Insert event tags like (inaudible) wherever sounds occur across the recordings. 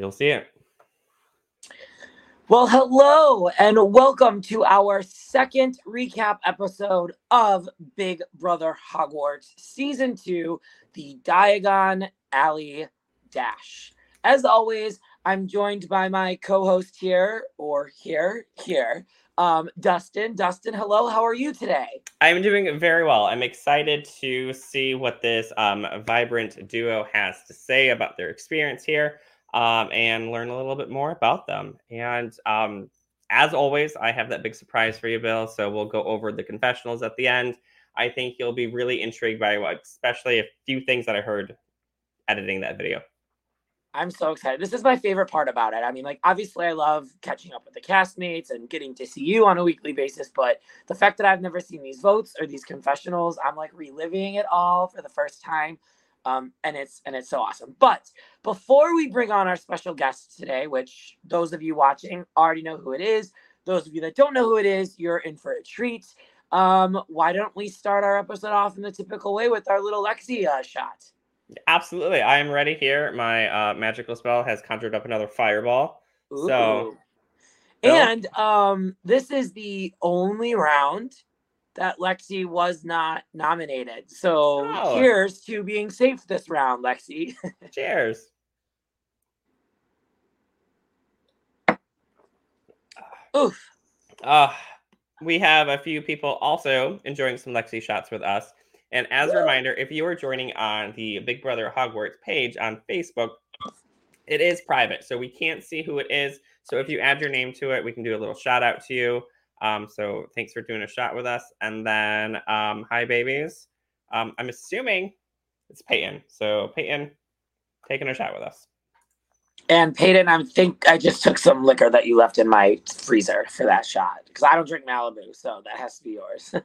You'll see it. Well, hello and welcome to our second recap episode of Big Brother Hogwarts Season 2, the Diagon Alley Dash. As always, I'm joined by my co host here, or here, here, um, Dustyn. Dustyn, hello. How are you today? I'm doing very well. I'm excited to see what this um, vibrant duo has to say about their experience here um, and learn a little bit more about them. And um, as always, I have that big surprise for you, Bill. So we'll go over the confessionals at the end. I think you'll be really intrigued by what, especially a few things that I heard editing that video. I'm so excited. This is my favorite part about it. I mean, like, obviously, I love catching up with the castmates and getting to see you on a weekly basis. But the fact that I've never seen these votes or these confessionals, I'm like reliving it all for the first time um, and it's and it's so awesome. But before we bring on our special guest today, which those of you watching already know who it is, those of you that don't know who it is, you're in for a treat. Um, why don't we start our episode off in the typical way with our little Lexi uh, shot? Absolutely, I am ready here. My uh, magical spell has conjured up another fireball. Ooh. So, and um, this is the only round that Lexi was not nominated. So oh. cheers to being safe this round, Lexi. (laughs) cheers. Oof. Uh, we have a few people also enjoying some Lexi shots with us. And as a reminder, if you are joining on the Big Brother Hogwarts page on Facebook, it is private. So we can't see who it is. So if you add your name to it, we can do a little shout out to you. Um, so thanks for doing a shot with us. And then um, hi babies. Um, I'm assuming it's Peyton. So Peyton, taking a shot with us. And Peyton, I think I just took some liquor that you left in my freezer for that shot because I don't drink Malibu, so that has to be yours. (laughs)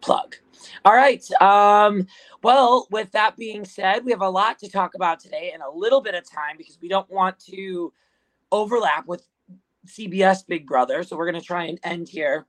Plug. All right. Um, well, with that being said, we have a lot to talk about today and a little bit of time because we don't want to overlap with CBS Big Brother. So we're going to try and end here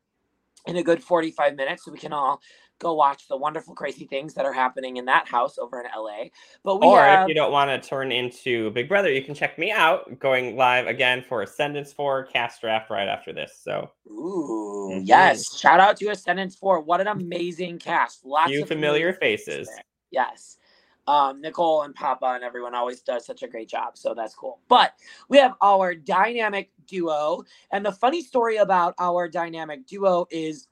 in a good 45 minutes so we can all go watch the wonderful crazy things that are happening in that house over in LA. But we or have... if you don't want to turn into Big Brother, you can check me out going live again for Ascendance 4 cast draft right after this. So Ooh, mm-hmm. yes. Shout out to Ascendance 4. What an amazing cast. Lots Few of familiar faces. faces yes um, Nicole and Papa and everyone always does such a great job. So that's cool. But we have our dynamic duo. And the funny story about our dynamic duo is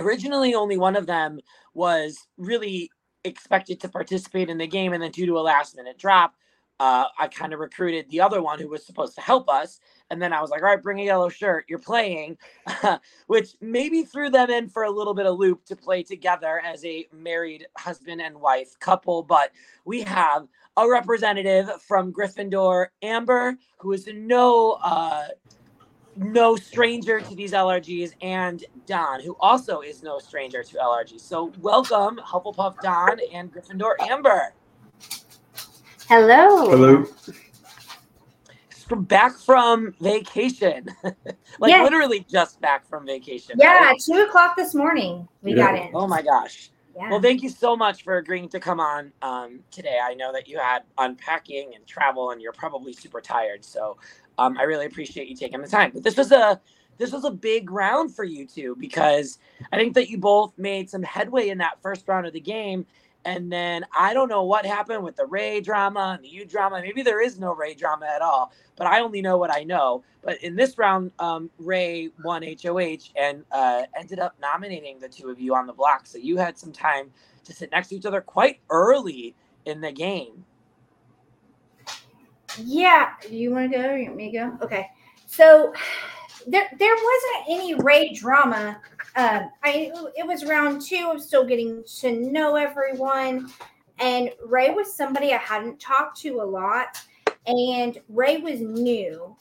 originally only one of them was really expected to participate in the game. And then due to a last minute drop, uh, I kind of recruited the other one who was supposed to help us. And then I was like, all right, bring a yellow shirt. You're playing, (laughs) which maybe threw them in for a little bit of loop to play together as a married husband and wife couple. But we have a representative from Gryffindor, Amber, who is no uh, no stranger to these LRGs, and Don, who also is no stranger to LRGs. So welcome, Hufflepuff Don and Gryffindor Amber. Hello. Hello. From back from vacation, (laughs) like yes. literally just back from vacation. Yeah, right? two o'clock this morning we yeah. got in. Oh my gosh. Yeah. Well, thank you so much for agreeing to come on um, today. I know that you had unpacking and travel, and you're probably super tired. So um, I really appreciate you taking the time. But this was a this was a big round for you two because I think that you both made some headway in that first round of the game, and then I don't know what happened with the Ray drama and the U drama. Maybe there is no Ray drama at all, but I only know what I know. But in this round, um, Ray won HOH and uh, ended up nominating the two of you on the block. So you had some time to sit next to each other quite early in the game. Yeah. You want to go? You want me to go? Okay. So there there wasn't any Ray drama. Um, I it was round two. I'm still getting to know everyone, and Ray was somebody I hadn't talked to a lot, and Ray was new.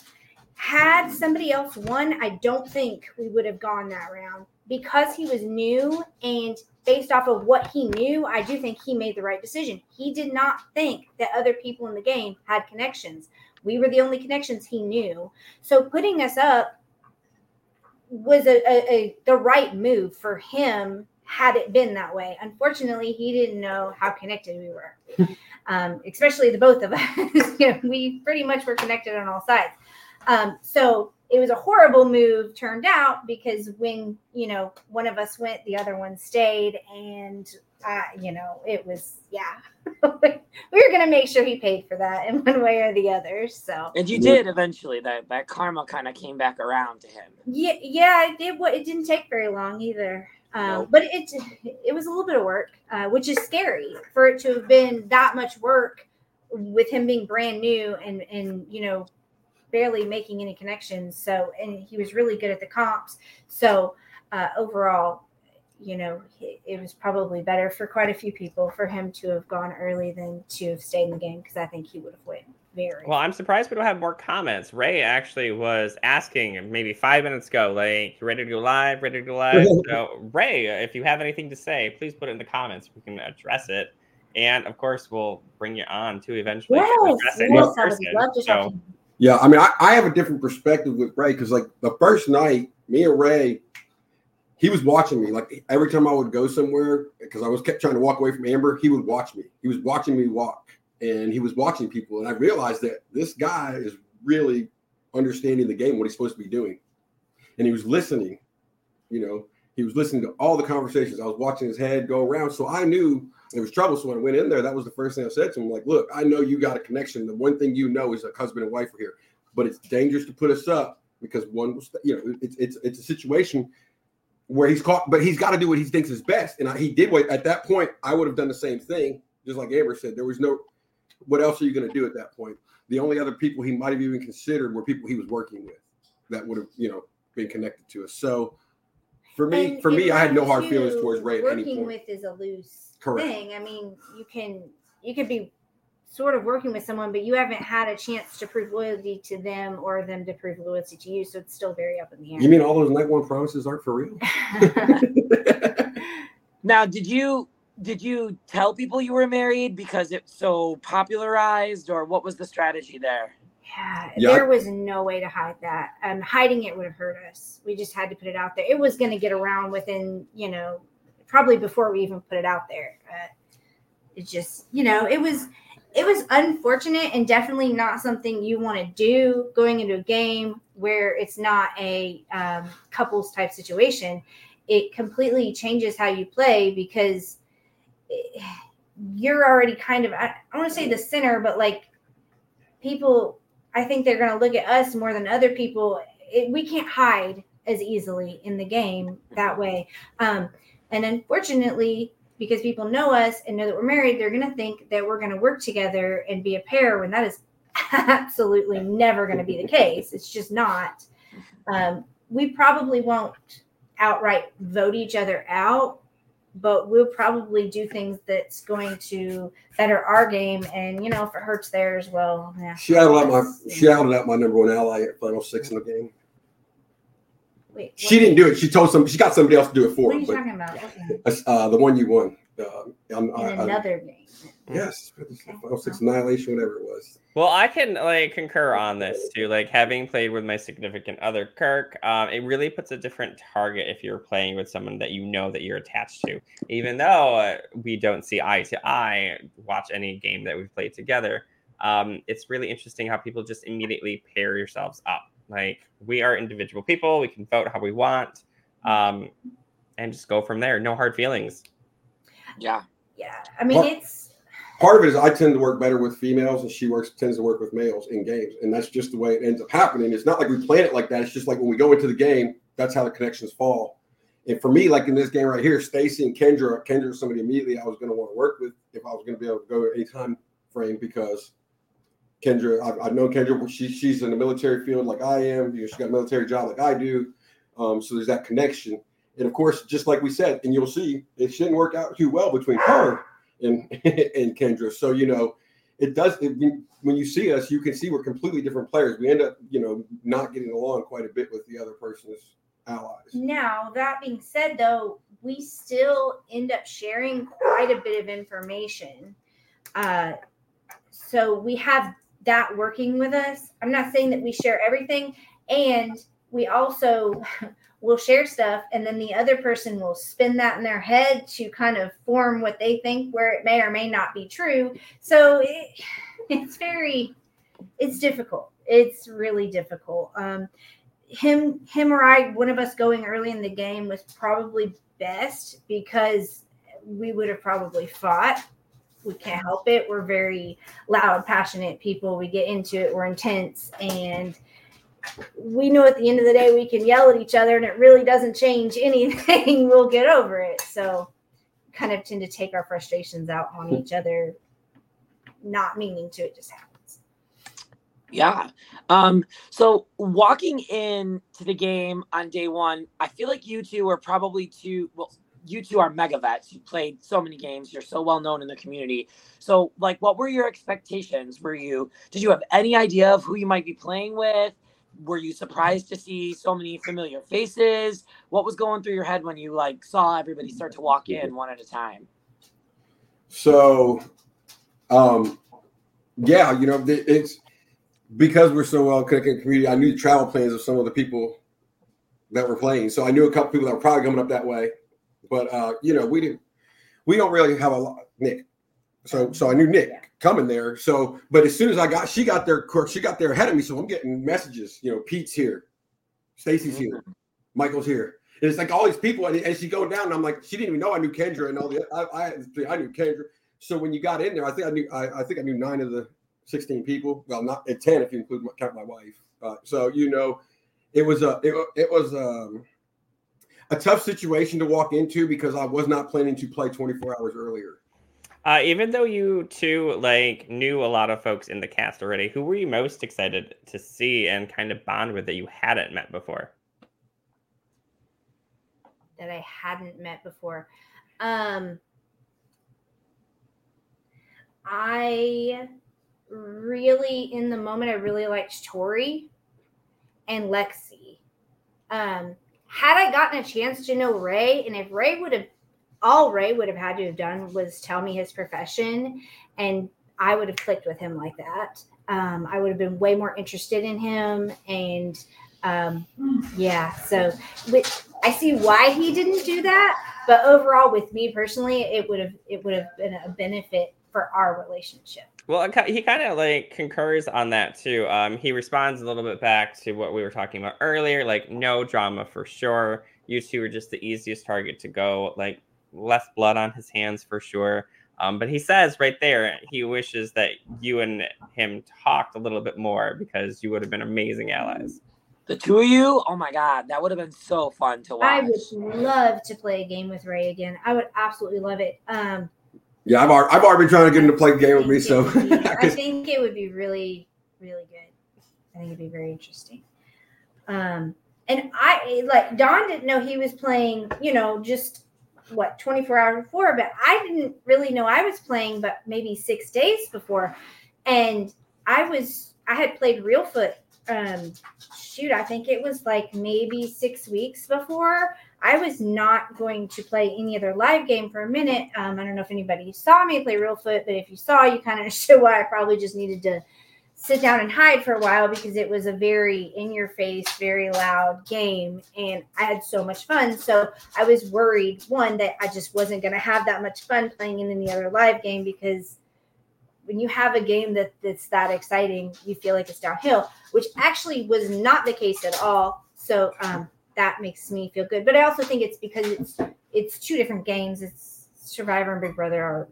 Had somebody else won, I don't think we would have gone that round because he was new and based off of what he knew, I do think he made the right decision. He did not think that other people in the game had connections. We were the only connections he knew. So putting us up was a, a, a, the right move for him had it been that way. Unfortunately, he didn't know how connected we were. (laughs) um, especially the both of us. (laughs) you know, we pretty much were connected on all sides. Um, so it was a horrible move turned out because when you know one of us went, the other one stayed, and uh, you know it was yeah. (laughs) we were gonna make sure he paid for that in one way or the other. So and you did eventually. That that karma kind of came back around to him. Yeah, yeah. It did. What it didn't take very long either. Um, nope. But it it was a little bit of work, uh, which is scary for it to have been that much work with him being brand new and and you know barely making any connections. So, and he was really good at the comps. So, uh, overall, you know, it was probably better for quite a few people for him to have gone early than to have stayed in the game because I think he would have won very. Well, I'm surprised we don't have more comments. Ray actually was asking maybe five minutes ago, like, ready to go live? Ready to go live? (laughs) so, Ray, if you have anything to say, please put it in the comments. We can address it. And of course, we'll bring you on to eventually yes, address it yes, I would love to so, yeah, I mean, I, I have a different perspective with Ray because, like, the first night, me and Ray, he was watching me. Like, every time I would go somewhere, because I was kept trying to walk away from Amber, he would watch me. He was watching me walk, and he was watching people. And I realized that this guy is really understanding the game, what he's supposed to be doing. And he was listening, you know, he was listening to all the conversations. I was watching his head go around. So I knew there was trouble. So when I went in there, that was the first thing I said to him. Like, look, I know you got a connection. The one thing you know is a husband and wife are here, but it's dangerous to put us up because one was, you know, it's it's it's a situation where he's caught, but he's got to do what he thinks is best. And I, he did what at that point. I would have done the same thing, just like Amber said. There was no, what else are you going to do at that point? The only other people he might have even considered were people he was working with that would have, you know, been connected to us. So for me, and for me, I had no hard feelings towards Ray at any point. Working with is a loose Correct. thing. I mean, you can you could be sort of working with someone, but you haven't had a chance to prove loyalty to them or them to prove loyalty to you. So it's still very up in the air. You mean all those night one promises aren't for real? (laughs) (laughs) now, did you did you tell people you were married because it's so popularized, or what was the strategy there? Yeah, yeah, there was no way to hide that. Um, hiding it would have hurt us. We just had to put it out there. It was going to get around within, you know, probably before we even put it out there. Uh, it just, you know, it was it was unfortunate and definitely not something you want to do going into a game where it's not a um, couples type situation. It completely changes how you play because it, you're already kind of I, I want to say the center, but like people, I think they're going to look at us more than other people. It, we can't hide as easily in the game that way. Um, and unfortunately, because people know us and know that we're married, they're going to think that we're going to work together and be a pair when that is absolutely never going to be the case. It's just not. Um, we probably won't outright vote each other out, but we'll probably do things that's going to better our game. And you know, if it hurts theirs, well, yeah. She outed out my she outed out my number one ally at final six in the game. Wait, she didn't do it. She told some. She got somebody else to do it for what her. are you talking about? Uh, the one you won. Uh, I'm, In I, another I, game. Yes, okay. six annihilation, whatever it was. Well, I can like concur on this too. Like having played with my significant other, Kirk, um, it really puts a different target if you're playing with someone that you know that you're attached to. Even though uh, we don't see eye to eye, watch any game that we've played together. Um, it's really interesting how people just immediately pair yourselves up like we are individual people. We can vote how we want, um, and just go from there. No hard feelings. Yeah. Yeah. I mean, part, it's part of it is I tend to work better with females, and she works tends to work with males in games, and that's just the way it ends up happening. It's not like we plan it like that. It's just like when we go into the game, that's how the connections fall. And for me, like in this game right here, Stacy and Kendra, Kendra is somebody immediately I was going to want to work with if I was going to be able to go any time frame because Kendra, I've, I've known Kendra. She, she's in the military field like I am. You know, she got a military job like I do. Um, so there's that connection. And of course, just like we said, and you'll see, it didn't work out too well between her and (laughs) and Kendra. So you know, it does. It, when you see us, you can see we're completely different players. We end up, you know, not getting along quite a bit with the other person's allies. Now that being said, though, we still end up sharing quite a bit of information. Uh, so we have that working with us. I'm not saying that we share everything, and we also (laughs) will share stuff and then the other person will spin that in their head to kind of form what they think where it may or may not be true. So it, (sighs) it's very it's difficult. It's really difficult. Um him him or i one of us going early in the game was probably best because we would have probably fought we can't help it we're very loud passionate people we get into it we're intense and we know at the end of the day we can yell at each other and it really doesn't change (laughs) anything. we'll get over it. So kind of tend to take our frustrations out on Hmm. each other, not meaning to, it just happens. Yeah. Um, so walking in to the game on day one, I feel like you two are probably two well, you two are mega vets. You played so many games, you're so well known in the community. So like what were your expectations? Were you did you have any idea of who you might be playing with? Were you surprised to see so many familiar faces? What was going through your head when you like saw everybody start to walk in one at a time? So, um, yeah, you know, it's because we're so well connected community. I knew the travel plans of some of the people that were playing, so I knew a couple people that were probably coming up that way. But uh, you know, we didn't. We don't really have a lot. Nick, so so I knew Nick Yeah. coming there. So, but as soon as I got, she got there. She got there ahead of me. So I'm getting messages. You know, Pete's here, Stacy's here, Michael's here. And it's like all these people, and, and she going down, and I'm like, she didn't even know I knew Kendra and all the. I, I, I knew Kendra. So when you got in there, I think I knew. I, I think I knew nine of the 16 people. Well, not at 10 if you include my, count my wife. Uh, so you know, it was a it, it was um, a tough situation to walk into because I was not planning to play 24 hours earlier. Uh, even though you two like knew a lot of folks in the cast already, who were you most excited to see and kind of bond with that you hadn't met before? that I hadn't met before. Um, I really, in the moment, I really liked Tori and Lexi. Um, had I gotten a chance to know Ray, and if Ray would have, all Ray would have had to have done was tell me his profession, and I would have clicked with him like that. Um, I would have been way more interested in him, and um, yeah. So, with, I see why he didn't do that, but overall, with me personally, it would have it would have been a benefit for our relationship. Well, he kind of like concurs on that too. Um, he responds a little bit back to what we were talking about earlier, like no drama for sure. You two are just the easiest target to go, like less blood on his hands for sure. Um, but he says right there, he wishes that you and him talked a little bit more because you would have been amazing allies. The two of you, oh my god, that would have been so fun to watch. I would love to play a game with Ray again. I would absolutely love it. Um, Yeah, I've already, I've already been trying to get him to play a game with me. So be- I (laughs) think it would be really, really good. I think it'd be very interesting. Um, and I like Don didn't know he was playing. You know, just what 24 hours before, but I didn't really know I was playing, but maybe six days before, and I was I had played Realfoot. Um, shoot, I think it was like maybe six weeks before. I was not going to play any other live game for a minute. Um, I don't know if anybody saw me play real foot, but if you saw, you kind of understood why I probably just needed to sit down and hide for a while because it was a very in your face, very loud game. And I had so much fun. So I was worried, one, that I just wasn't going to have that much fun playing in any other live game because when you have a game that, that's that exciting, you feel like it's downhill, which actually was not the case at all. So um, that makes me feel good. But I also think it's because it's it's two different games. It's Survivor and Big Brother are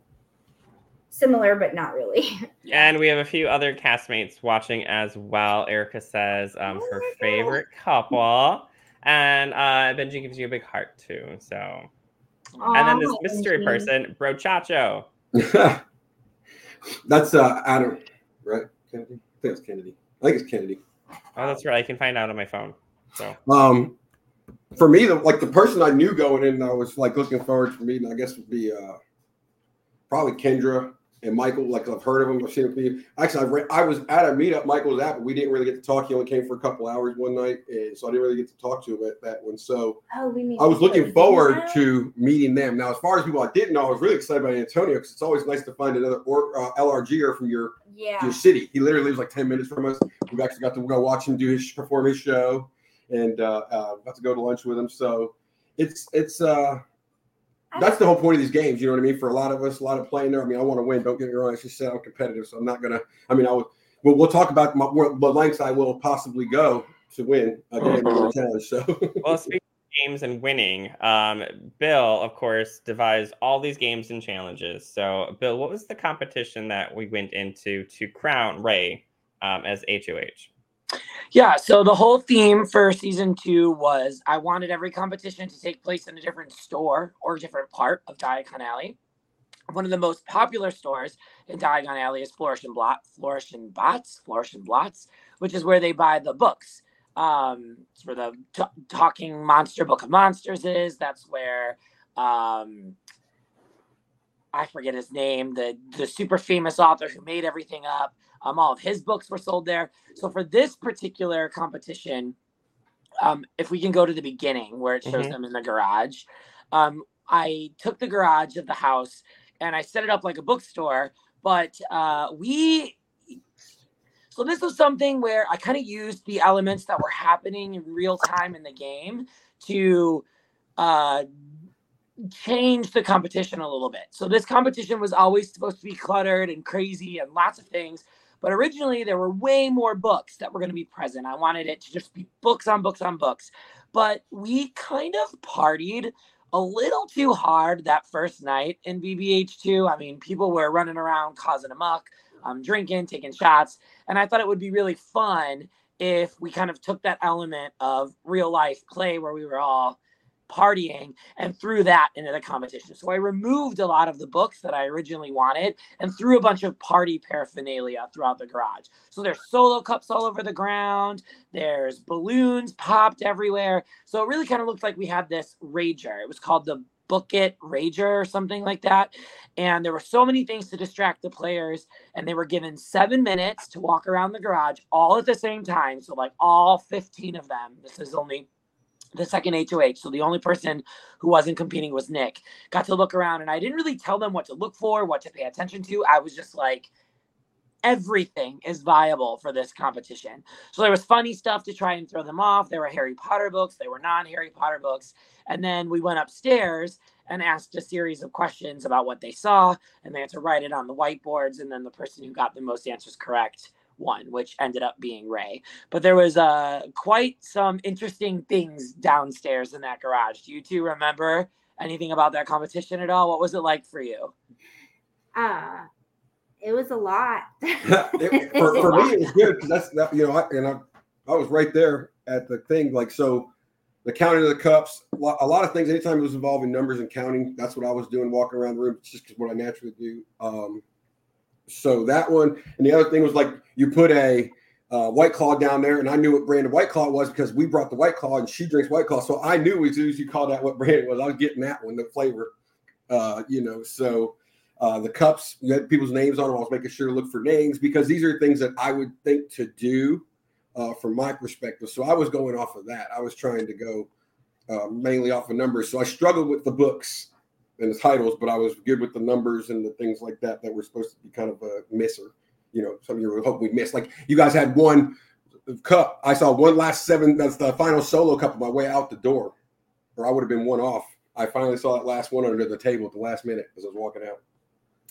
similar, but not really. (laughs) And we have a few other castmates watching as well. Erica says um, Oh her favorite couple. And uh, Benji gives you a big heart too. So, and then this mystery Benji. person, Bro Chacho. (laughs) that's uh, Adam, right? Kennedy. I think it's Kennedy. I think it's Kennedy. Oh, that's right. I can find out on my phone. So, Um, for me, the like the person I knew going in, I was like looking forward to meeting. I guess would be uh, probably Kendra and Michael. Like I've heard of them, I've seen him. Actually, I, re- I was at a meetup. Michael was at, but we didn't really get to talk. He only came for a couple hours one night, and so I didn't really get to talk to him at that one. So Oh, I was looking forward to meeting them. Now, as far as people I didn't know, I was really excited about Antonio because it's always nice to find another or, uh, LRGer from your Yeah. your city. He literally lives like 10 minutes from us. We've actually got to go watch him do his perform his show. And uh, uh, about to go to lunch with him. So it's it's uh, that's the whole point of these games. You know what I mean? For a lot of us, a lot of playing there. I mean, I want to win. Don't get me wrong. I just said I'm competitive, so I'm not gonna. I mean, I would. Well, we'll talk about my, the lengths I will possibly go to win a game uh-huh. challenge. So, (laughs) well, speaking of games and winning, um, Bill, of course, devised all these games and challenges. So, Bill, what was the competition that we went into to crown Ray um, as HOH? Yeah, so the whole theme for season two was I wanted every competition to take place in a different store or a different part of Diagon Alley. One of the most popular stores in Diagon Alley is Flourish and Blot, Flourish and Bots, Flourish and Blots, which is where they buy the books. Um, it's where the t- Talking Monster Book of Monsters is. That's where um, I forget his name, the the super famous author who made everything up. Um, all of his books were sold there. So for this particular competition, um, if we can go to the beginning where it shows mm-hmm. them in the garage, um, I took the garage of the house and I set it up like a bookstore. But uh, we, so this was something where I kind of used the elements that were happening in real time in the game to uh, change the competition a little bit. So this competition was always supposed to be cluttered and crazy and lots of things. But originally, there were way more books that were going to be present. I wanted it to just be books on books on books. But we kind of partied a little too hard that first night in BBH2. I mean, people were running around causing a muck, um, drinking, taking shots. And I thought it would be really fun if we kind of took that element of real life play where we were all partying and threw that into the competition. So I removed a lot of the books that I originally wanted and threw a bunch of party paraphernalia throughout the garage. So there's solo cups all over the ground, there's balloons popped everywhere. So it really kind of looked like we had this rager. It was called the Book It Rager or something like that. And there were so many things to distract the players, and they were given seven minutes to walk around the garage all at the same time. So, like all 15 of them. This is only the second HOH. So the only person who wasn't competing was Nick. Got to look around and I didn't really tell them what to look for, what to pay attention to. I was just like, everything is viable for this competition. So there was funny stuff to try and throw them off. There were Harry Potter books, there were non Harry Potter books. And then we went upstairs and asked a series of questions about what they saw, and they had to write it on the whiteboards. And then the person who got the most answers correct one, which ended up being Ray. But there was uh, quite some interesting things downstairs in that garage. Do you two remember anything about that competition at all? What was it like for you? Uh, it was a lot. (laughs) (laughs) it, for, for me, it was good because that's that, you know, I, and I, I was right there at the thing. Like, so the counting of the cups, a lot of things, anytime it was involving numbers and counting, that's what I was doing, walking around the room, it's just what I naturally do. Um, so that one, and the other thing was like you put a uh, White Claw down there, and I knew what brand of White Claw was because we brought the White Claw, and she drinks White Claw, so I knew as soon as you called that what brand it was, I was getting that one, the flavor, uh, you know. So uh, the cups, you had people's names on them. I was making sure to look for names because these are things that I would think to do uh, from my perspective. So I was going off of that. I was trying to go uh, mainly off of numbers. So I struggled with the books and the titles, but I was good with the numbers and the things like that that were supposed to be kind of a misser. You know, some of you were hoping we missed. Like you guys had one cup. I saw one last seven. That's the final solo cup on my way out the door, or I would have been one off. I finally saw that last one under the table at the last minute as I was walking out.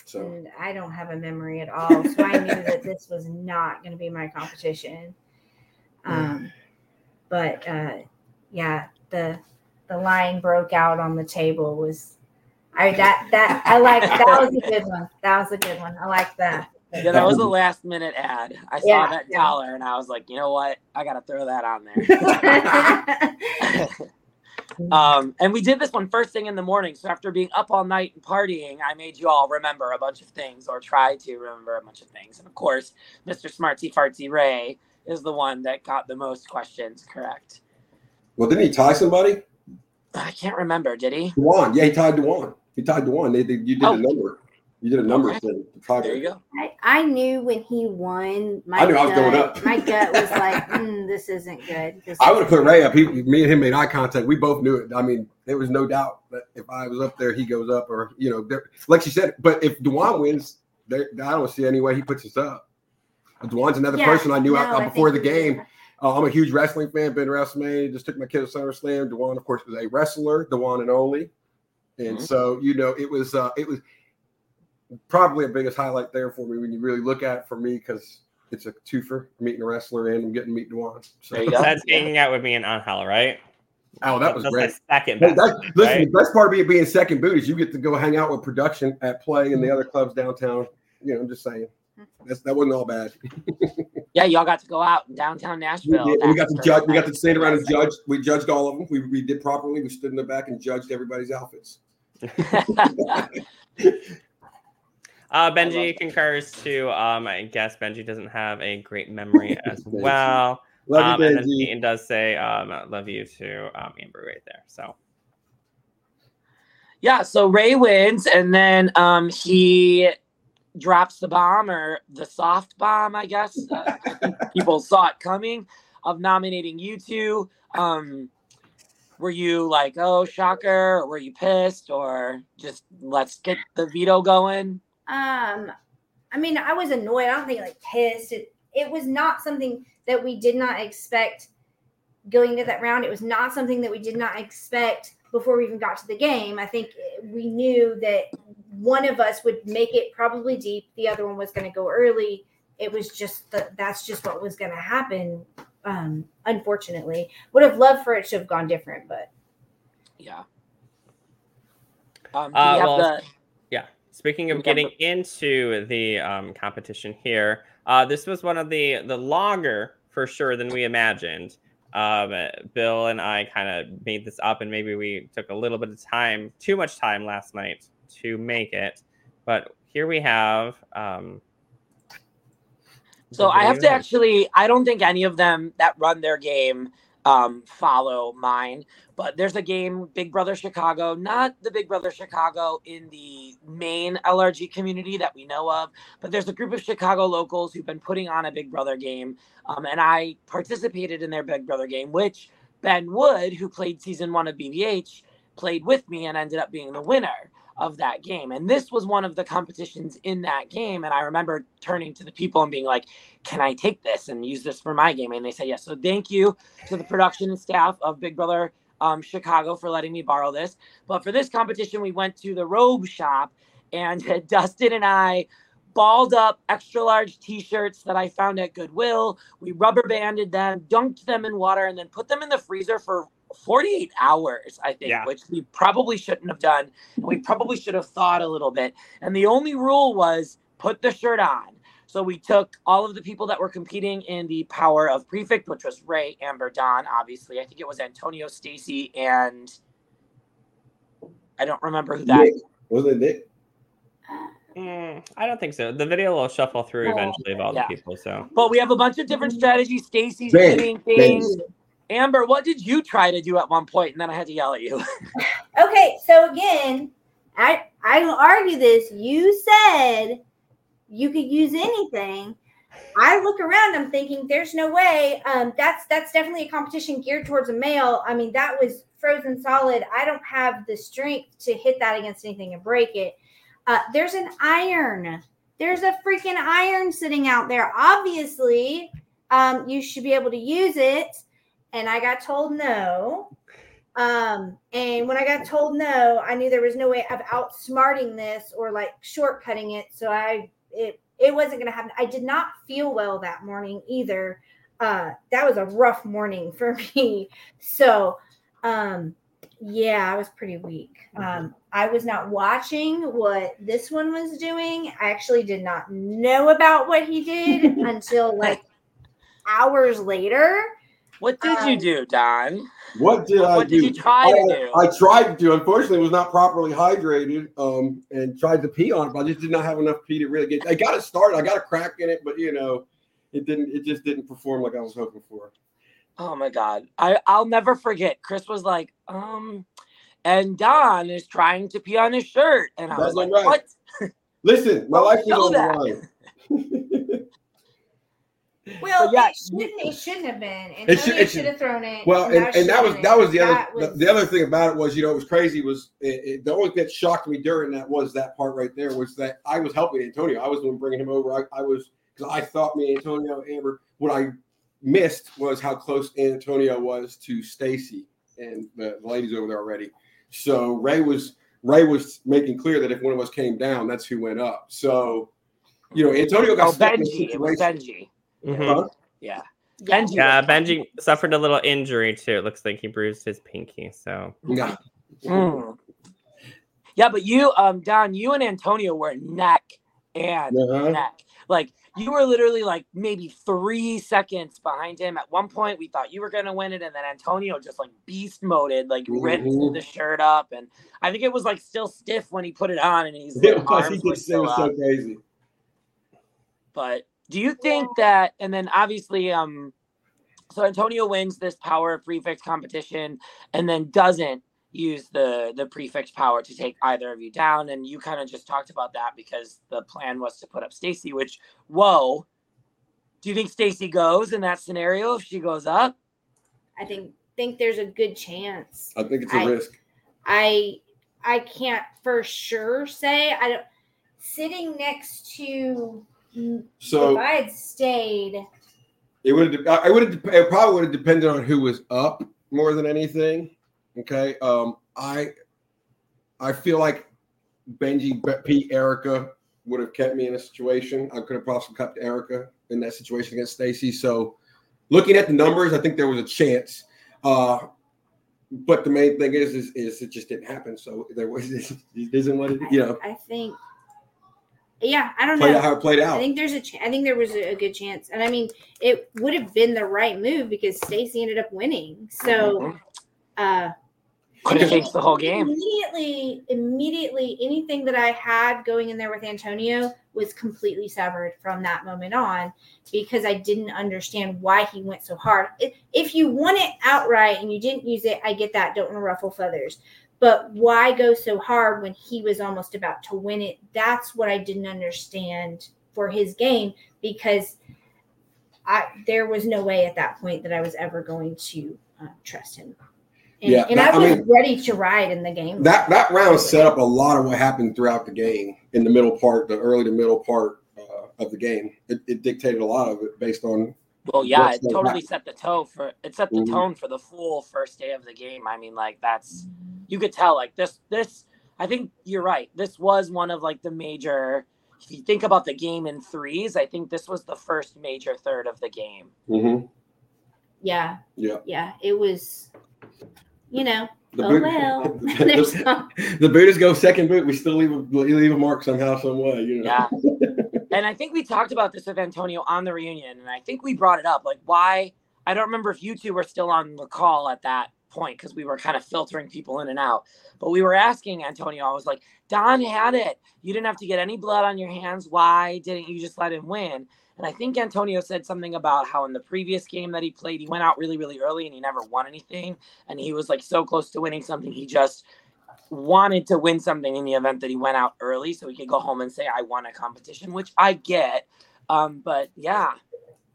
So and I don't have a memory at all, so I knew that (laughs) this was not going to be my competition. Um, but uh, yeah, the the line broke out on the table was I that that I like that was a good one. That was a good one. I like that. Yeah, that was a last minute ad. I saw that yeah. dollar and I was like, you know what? I gotta throw that on there. (laughs) (laughs) um, and we did this one first thing in the morning. So after being up all night and partying, I made you all remember a bunch of things or try to remember a bunch of things. And of course, Mr. Smartsy Fartsy Ray is the one that got the most questions correct. Well, didn't he tie somebody? I can't remember. Did he? Dewan. Yeah, he tied Dewan. He tied Dewan. They, they you did oh. a number. You did a number okay. thing. To there you go. I, I knew when he won. My I knew gut, I was going up. my gut was like, (laughs) mm, "This isn't good." This I would have put Ray up. He, me and him made eye contact. We both knew it. I mean, there was no doubt that if I was up there, he goes up, or you know, like she said. But if Dewan wins, I don't see any way he puts us up. Dewan's another yeah, person I knew no, out, before the game. Uh, I'm a huge wrestling fan. Been to WrestleMania. Just took my kid to SummerSlam. Dewan, of course, was a wrestler. The one and only. And Mhm. so you know, it was uh, it was probably a biggest highlight there for me when you really look at it for me because it's a twofer meeting a wrestler and I'm getting to meet Dewan. So There you go. That's hanging out with me in Angel, right? oh, that was great. my second Hey, best. that's, listen, right? the best part of being, being second boot is you get to go hang out with production at Play and the other clubs downtown. You know, I'm just saying. That's, that wasn't all bad. (laughs) Yeah, y'all got to go out in downtown Nashville. did. we got to judge. We got to stand around and judge. We judged all of them. We, we did properly. We stood in the back and judged everybody's outfits. (laughs) Uh, Benji concurs to. Um, I guess Benji doesn't have a great memory (laughs) as well. Love um, you, and then Benji. Peyton does say, um, "Love you too, um, Amber." Right there. So yeah, so Ray wins, and then um, he drops the bomb or the soft bomb, I guess. Uh, I (laughs) people saw it coming of nominating you two. Um, were you like, oh, shocker? Or were you pissed? Or just let's get the veto going? Um, I mean, I was annoyed. I don't think like pissed. It it was not something that we did not expect going into that round. It was not something that we did not expect before we even got to the game. I think we knew that one of us would make it probably deep. The other one was going to go early. It was just the, that's just what was going to happen. Um, unfortunately, would have loved for it to have gone different, but Yeah. Um, Uh, well, the, yeah. Speaking of We got getting into the um, competition here, uh, this was one of the the longer for sure than we imagined. Um, Bill and I kind of made this up, and maybe we took a little bit of time, too much time last night to make it. But here we have. Um, So I have to actually. I don't think any of them that run their game um, follow mine. But there's a game, Big Brother Chicago, not the Big Brother Chicago in the main LRG community that we know of, but there's a group of Chicago locals who've been putting on a Big Brother game, um, and I participated in their Big Brother game, which Ben Wood, who played season one of BBH, played with me and ended up being the winner of that game. And this was one of the competitions in that game. And I remember turning to the people and being like, can I take this and use this for my game? And they said yes. So thank you to the production staff of Big Brother um, Chicago for letting me borrow this. But for this competition, we went to the robe shop and (laughs) Dustyn and I balled up extra large t-shirts that I found at Goodwill. We rubber banded them, dunked them in water, and then put them in the freezer for 48 hours, I think, Yeah. which we probably shouldn't have done. And we probably should have thought a little bit. And the only rule was put the shirt on. So we took all of the people that were competing in the Power of Prefect, which was Ray, Amber, Don, obviously. I think it was Antonio, Stacy, and I don't remember who that. Nick. Was it Nick? Mm, I don't think so. The video will shuffle through Well, eventually of all yeah. the people. So But we have a bunch of different strategies. Stacy's Ben, doing Ben. things. Amber, what did you try to do at one point? And then I had to yell at you. (laughs) Okay, so again, I I will argue this. You said you could use anything. I look around, I'm thinking there's no way. Um, that's that's definitely a competition geared towards a male. I mean, that was frozen solid. I don't have the strength to hit that against anything and break it. Uh, there's an iron. There's a freaking iron sitting out there. Obviously, um, you should be able to use it. And I got told no. Um, and when I got told no, I knew there was no way of outsmarting this or like shortcutting it. So I it it wasn't gonna happen. I did not feel well that morning either. Uh that was a rough morning (laughs) for me. So um yeah, I was pretty weak. Um I was not watching what this one was doing. I actually did not know about what he did (laughs) until like hours later. What did you Um, do, Don? What did I What do? did you try to do? I, I tried to. Unfortunately, was not properly hydrated. Um, and tried to pee on it, but I just did not have enough pee to really get. I got it started. I got a crack in it, but you know, it didn't. It just didn't perform like I was hoping for. Oh my god. I, I'll never forget. Chris was like, um, and Don is trying to pee on his shirt. And I was like, right. what? Listen, my Don't life show was on the line. (laughs) Well, But yeah, it shouldn't. It shouldn't have been. And It should- Antonio it should should- have thrown it. Well, and, and that was that was the other That the, was- the other thing about it was you know it was crazy was it, it, the only thing that shocked me during that was that part right there was that I was helping Antonio I was the one bringing him over I, I was because I thought me Antonio Amber when I missed was how close Antonio was to Stacy and the, the ladies over there already. So Ray was Ray was making clear that if one of us came down, that's who went up. So you know, Antonio got Oh, stuck in a Benji. It was Benji. Mhm. Huh? Yeah. Yeah. Benji. Yeah, Benji suffered a little injury too. It looks like he bruised his pinky. So Yeah. Mm. Yeah, but you, um, Don, you and Antonio were neck and Uh-huh. neck. Like you were literally like maybe three seconds behind him. At one point, we thought you were gonna win it, and then Antonio just like beast moded, like ripped Mhm. the shirt up, and I think it was like still stiff when he put it on, and he's It like, was, arms he were did, it still was so crazy. But do you think that and then obviously um so Antonio wins this power prefect competition and then doesn't use the the prefect power to take either of you down and you kind of just talked about that because the plan was to put up Stacy which whoa do you think Stacy goes in that scenario if she goes up I think think there's a good chance. I think it's a I- risk. I I can't for sure say I don't sitting next to if So I had stayed it would have. I would have it probably would have depended on who was up more than anything. Okay. Um I I feel like Benji, Be- Pete, Erica would have kept me in a situation. I could have possibly kept Erica in that situation against Stacy. So looking at the numbers, I think there was a chance. Uh but the main thing is, is, is it just didn't happen. So there was (laughs) it isn't what it you know I think yeah, I don't played know. how it played out. I out. think there's a ch- I think there was a, a good chance. And I mean, it would have been the right move because Stacy ended up winning. So uh could have changed the whole game Immediately, immediately, anything that I had going in there with Antonio was completely severed from that moment on because I didn't understand why he went so hard. If, if you won it outright and you didn't use it, I get that. Don't want to ruffle feathers. But why go so hard when he was almost about to win it? That's what I didn't understand for his game because I there was no way at that point that I was ever going to uh, trust him. And, Yeah, and that- I I was mean, ready to ride in the game. that that round set up a lot of what happened throughout the game in the middle part, the early to middle part uh, of the game. It, it dictated a lot of it based on well yeah it totally happen? set the tone for it set the Mhm. tone for the full first day of the game I mean like that's you could tell like this this i think you're right this was one of like the major if you think about the game in threes i think this was the first major third of the game Mm-hmm. yeah, Yeah. yeah. It was, you know, the oh boot. well. (laughs) (laughs) There's the, some- the Buddhists go second boot. We still leave a leave a mark somehow, some way. You know. yeah and i think we talked about this with antonio on the reunion and i think we brought it up like why i don't remember if you two were still on the call at that point because we were kind of filtering people in and out. But we were asking antonio i was like don had it. You didn't have to get any blood on your hands. Why didn't you just let him win? And i think antonio said something about how in the previous game that he played he went out really really early and he never won anything. And he was like so close to winning something he just wanted to win something in the event that he went out early so he could go home and say I won a competition, which I get. Um, but yeah,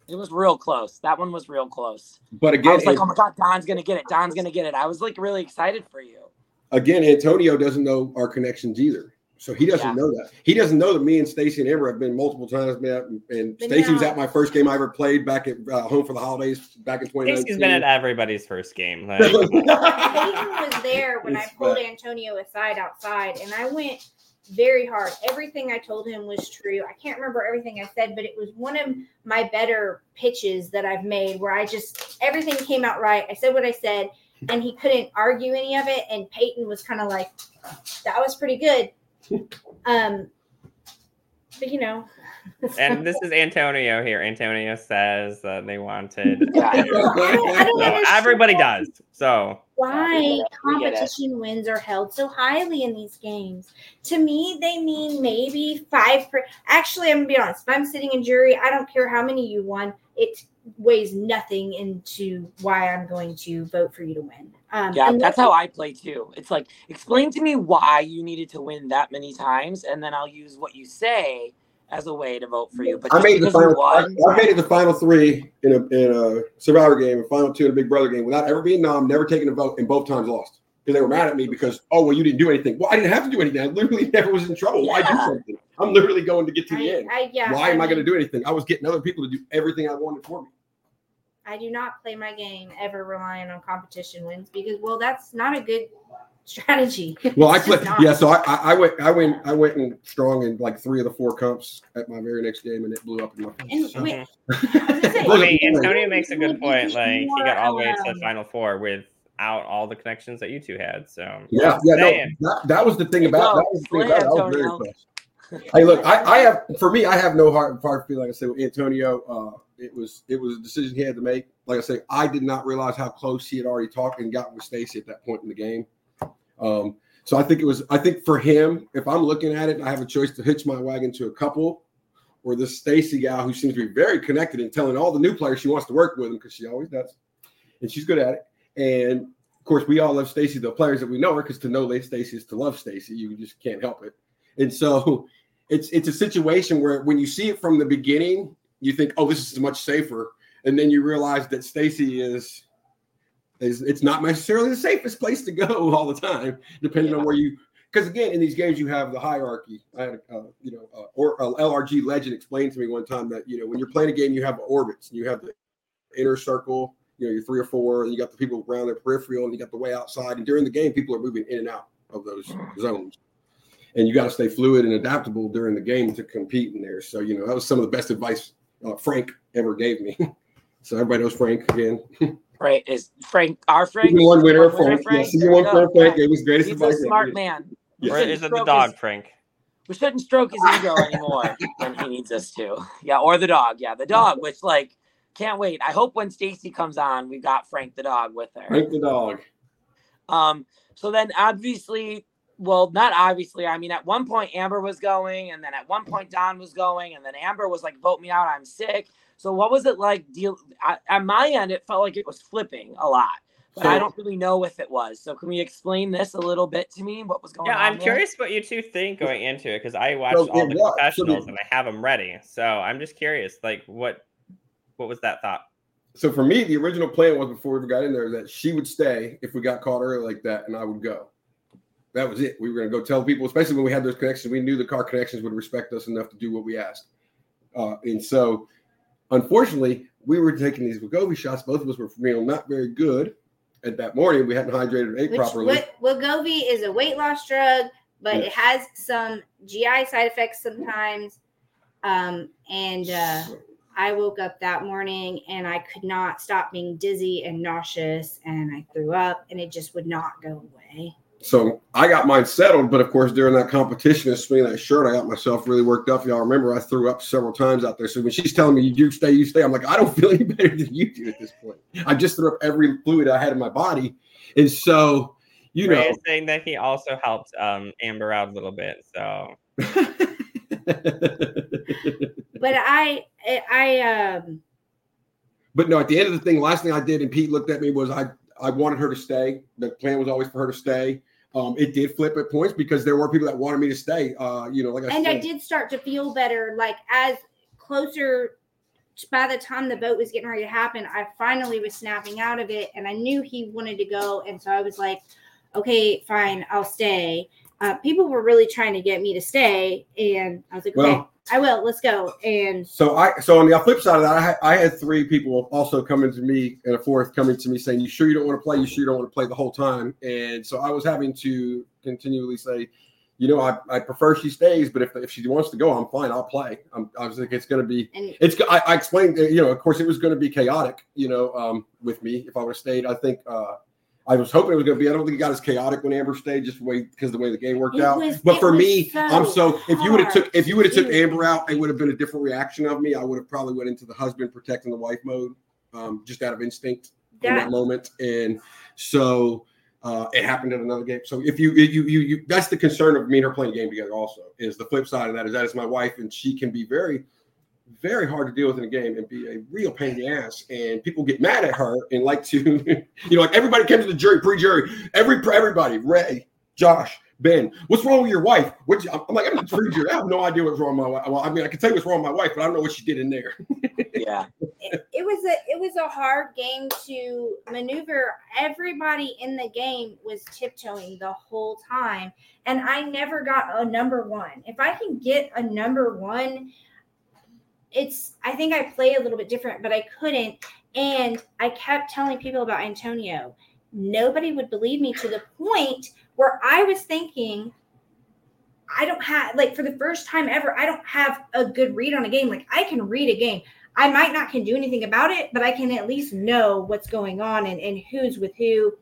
it was real close. That one was real close. But again, I was like, oh my god, Don's gonna get it. Don's gonna get it. I was like really excited for you. again, Antonio doesn't know our connections either. So he doesn't Yeah. know that. He doesn't know that me and Stacy and Amber have been multiple times. Man, and But Stacy was at my first game I ever played back at uh, home for the holidays back in 2019. Stacy's been at everybody's first game. Like, (laughs) Peyton was there when I pulled bad. Antonio aside outside, and I went very hard. Everything I told him was true. I can't remember everything I said, but it was one of my better pitches that I've made where I just everything came out right. I said what I said, and he couldn't argue any of it. And Peyton was kind of like, "That was pretty good." (laughs) Um, but you know, and this is Antonio here. Antonio says that they wanted. (laughs) I don't, I don't So everybody does. So why We get it. competition wins are held so highly in these games. To me, they mean maybe five per. Actually, I'm gonna be honest. If I'm sitting in jury, I don't care how many you won. It weighs nothing into why I'm going to vote for you to win. Um, Yeah, that's how I play too. It's like explain to me why you needed to win that many times, and then I'll use what you say as a way to vote for you. But I made the final. Won, I made it the final three in a in a Survivor game, and final two in a Big Brother game, without ever being nom, never taking a vote, and both times lost because they were mad at me because oh well you didn't do anything. Well, I didn't have to do anything. I literally (laughs) never was in trouble. Why do something? I'm literally going to get to the I, end. I, yeah, Why am I going to do anything? I was getting other people to do everything I wanted for me. I do not play my game ever relying on competition wins because well, that's not a good strategy. (laughs) Well, I It's just played. Yeah, so I, I, I went. I went. I went in strong in like three of the four comps at my very next game, and it blew up in my And face. wait, (laughs) Mhm. I say, I mean, Antonio makes a good point. Like he got all the way to the final four without all the connections that you two had. So Yeah, yeah, no, that, that was the thing about that was the thing about it. I was very Antonio. impressed. Hey, look, I, I have for me, I have no hard hard feeling. Like I said with Antonio, uh, it was it was a decision he had to make. Like I say, I did not realize how close he had already talked and gotten with Stacy at that point in the game. Um, so I think it was. I think for him, if I'm looking at it, I have a choice to hitch my wagon to a couple, or this Stacy gal who seems to be very connected and telling all the new players she wants to work with them because she always does, and she's good at it. And of course, we all love Stacy, the players that we know her, because to know Stacy is to love Stacy. You just can't help it. And so it's it's a situation where when you see it from the beginning, you think, oh, this is much safer. And then you realize that Stacy is is it's not necessarily the safest place to go (laughs) all the time, depending on where you because again, in these games you have the hierarchy. I had a, uh, you know, uh, or uh, LRG legend explained to me one time that you know when you're playing a game, you have orbits and you have the inner circle, you know, you're three or four, and you got the people around the peripheral, and you got the way outside. And during the game, people are moving in and out of those zones. And you got to stay fluid and adaptable during the game to compete in there. So, you know, that was some of the best advice uh, Frank ever gave me. (laughs) so everybody knows Frank again. (laughs) Right? Is Frank our Frank? Season one winner, Winner Frank. Yeah, season There one go. winner, Frank Yeah. gave his greatest He's a smart ever. man. We or is it the dog, his- Frank? we shouldn't stroke his ego (laughs) anymore when he needs us to. Yeah, or the dog. Yeah, the dog. Which like can't wait. I hope when Stacy comes on, we've got Frank the dog with her. Frank the dog. Um, so then obviously, well, not obviously, I mean, at one point Amber was going, and then at one point Don was going, and then Amber was like, vote me out, I'm sick. So what was it like deal I, at my end? It felt like it was flipping a lot, but I don't really know if it was. So can we explain this a little bit to me? What was going Yeah, on? Yeah, I'm there? curious what you two think going into it because I watched So all the was- so confessionals the- and I have them ready. So I'm just curious, like what what was that thought? So for me, the original plan was before we ever got in there that she would stay if we got caught early like that, and I would go. That was it. We were going to go tell people, especially when we had those connections. We knew the car connections would respect us enough to do what we asked. Uh, and so, unfortunately, we were taking these Wegovy shots. Both of us were, you know, not very good at that morning. We hadn't hydrated or ate which properly. Wegovy is a weight loss drug, but it has some GI side effects sometimes. Um, and uh, I woke up that morning and I could not stop being dizzy and nauseous, and I threw up, and it just would not go away. So I got mine settled, but of course during that competition and swinging that shirt, I got myself really worked up. Y'all remember I threw up several times out there. So when she's telling me you stay, you stay, I'm like, I don't feel any (laughs) better than you do at this point. I just threw up every fluid I had in my body. And so, you Ray know, is saying that he also helped um, Amber out a little bit. So (laughs) But I, I, um, but no, at the end of the thing, last thing I did, and Pete looked at me was I I wanted her to stay. The plan was always for her to stay. Um, it did flip at points because there were people that wanted me to stay. Uh, you know, like I and said, I did start to feel better. Like as closer, by the time the boat was getting ready to happen, I finally was snapping out of it, and I knew he wanted to go, and so I was like, "Okay, fine, I'll stay." Uh, people were really trying to get me to stay, and I was like, "Okay, Well- I will. Let's go." And So I so on the flip side of that, I had, I had three people also coming to me and a fourth coming to me saying, "You sure you don't want to play? You sure you don't want to play the whole time?" And so I was having to continually say, "You know, I, I prefer she stays, but if, if she wants to go, I'm fine. I'll play." I'm, I was like, "It's going to be." and It's I, I explained, you know, of course, it was going to be chaotic, you know, um, with me if I would have stayed. I think uh, I was hoping it was going to be. I don't think it got as chaotic when Amber stayed, just the way because the way the game worked It out. was- but for me, so I'm so. If you would have took, if you would have took. Amber out, it would have been a different reaction of me. I would have probably went into the husband protecting the wife mode, um, just out of instinct in that that moment. And so uh, it happened in another game. So if you, you, you, you, that's the concern of me and her playing a game together. Also, is the flip side of that is that is my wife, and she can be very, very hard to deal with in a game and be a real pain in the ass. And people get mad at her and like to, (laughs) you know, like everybody came to the jury, pre-jury, every everybody, Ray, Josh. Ben, what's wrong with your wife? What I'm like, I'm the pre-jury. I have no idea what's wrong with my wife. Well, I mean, I can tell you what's wrong with my wife, but I don't know what she did in there. (laughs) Yeah. it, it was a it was a hard game to maneuver. Everybody in the game was tiptoeing the whole time, and I never got a number one. If I can get a number one, it's I think I play a little bit different, but I couldn't. And I kept telling people about Antonio. Nobody would believe me to the point where I was thinking, I don't have, like, for the first time ever, I don't have a good read on a game. Like, I can read a game. I might not can do anything about it, but I can at least know what's going on and, and who's with who.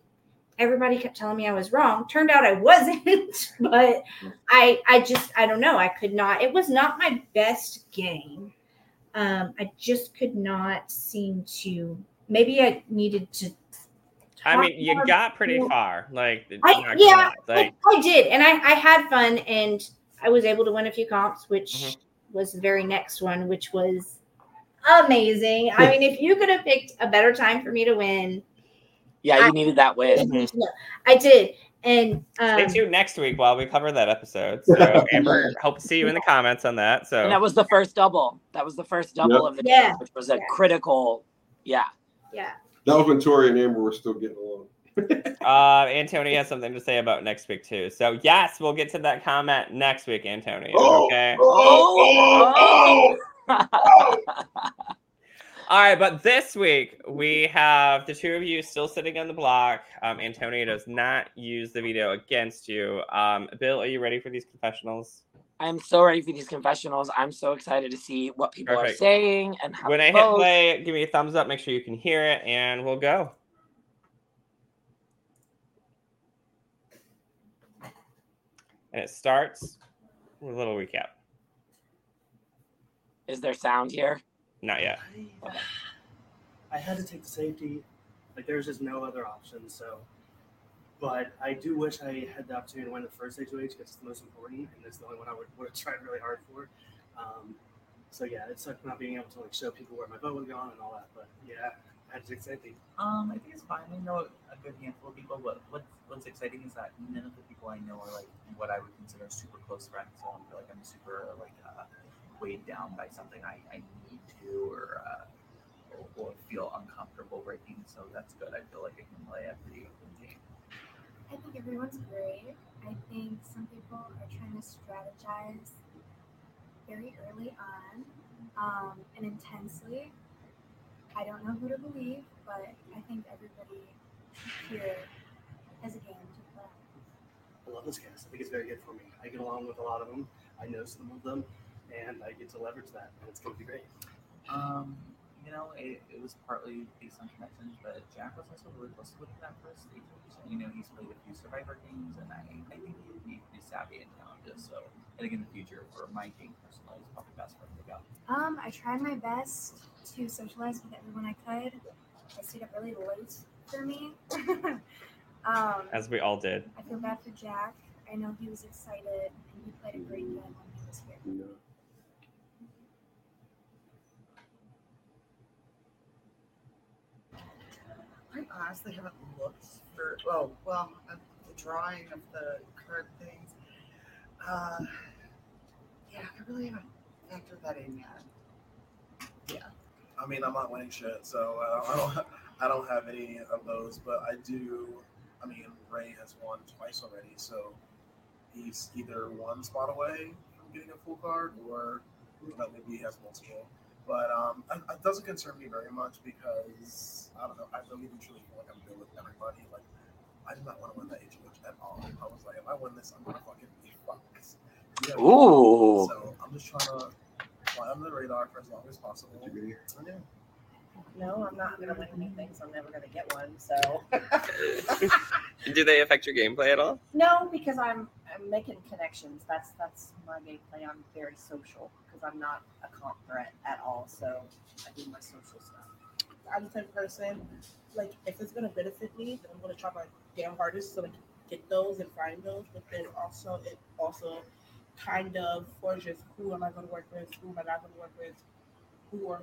Everybody kept telling me I was wrong. Turned out I (laughs) wasn't, but I I just I don't know. I could not. It was not my best game. Um, I just could not seem to. Maybe I needed to. I mean, you more got pretty people. far. Like, I, yeah, like I, I did, and I, I had fun, and I was able to win a few comps, which Mhm. was the very next one, which was amazing. I mean, if you could have picked a better time for me to win, Yeah, I- you needed that win. (laughs) I did. And stay um, tuned next week while we cover that episode. (laughs) So Amber, hope to see you in the comments on that. So And that was the first double. That was the first double Yep. of the Yeah. game, which was a Yeah. critical. Yeah. yeah, That was when Tori and Amber were still getting along. (laughs) Uh, Antonio has something to say about next week too. So yes, we'll get to that comment next week, Antonio. Oh, Okay. Oh, (laughs) All right, but this week we have the two of you still sitting on the block. Um, Antonio does not use the veto against you. Um, Bill, are you ready for these confessionals? I'm so ready for these confessionals. I'm so excited to see what people are saying and how. When I hit play, give me a thumbs up. Make sure you can hear it, and we'll go. And it starts with a little recap. Is there sound here? Not yet. I, I had to take the safety. Like there's just no other option. So, but I do wish I had the opportunity to win the first HOH because it's the most important and it's the only one I would, would have (laughs) tried really hard for. Um, so yeah, it sucked not being able to like show people where my boat was gone and all that. But yeah, I had to take. Um, I think it's fine. I know a good handful of people, but what's what's exciting is that none of the people I know are like what I would consider super close friends. So I don't feel like I'm super like uh, weighed down by something I, I need to or, uh, or or feel uncomfortable breaking. So that's good. I feel like I can play a pretty open game. I think everyone's great. I think some people are trying to strategize very early on um, and intensely. I don't know who to believe, but I think everybody here has a game to play. I love this cast. I think it's very good for me. I get along with a lot of them. I know some of them, and I get to leverage that, and it's going to be great. Um, you know, it, it was partly based on connections, but Jack was also really close with that first stage. You know, he's played a few Survivor games, and I, I think he would be pretty savvy and talented. So I think in the future, for my game personally, it's probably best for him to go. Um, I tried my best to socialize with everyone I could. I stayed up really late for me. (laughs) um, As we all did. I feel bad for Jack. I know he was excited and he played a great game when he was here. Honestly haven't looked for. Oh, well, uh, the drawing of the card things. Uh, yeah, I really haven't factored that in yet. Yeah. I mean, I'm not winning shit, so uh, I don't. I don't have any of those, but I do. I mean, Ray has won twice already, so he's either one spot away from getting a full card, or maybe he has multiple. But um, it, it doesn't concern me very much because I don't know. I really do truly feel like I'm good with everybody. Like, I did not want to win that HOH at all. I was like, if I win this, I'm gonna fucking be fucked. You know? Ooh. So I'm just trying to fly under the radar for as long as possible. And yeah. No, I'm not going to win anything, so I'm never going to get one. So. (laughs) Do they affect your gameplay at all? No, because I'm I'm making connections. That's that's my gameplay. I'm very social because I'm not a comp threat at all. So I do my social stuff. I'm the type of person, like, if it's gonna benefit me, then I'm gonna try my damn hardest to like get those and find those. But then also, it also kind of forges who am I gonna work with, who am I not gonna work with, who are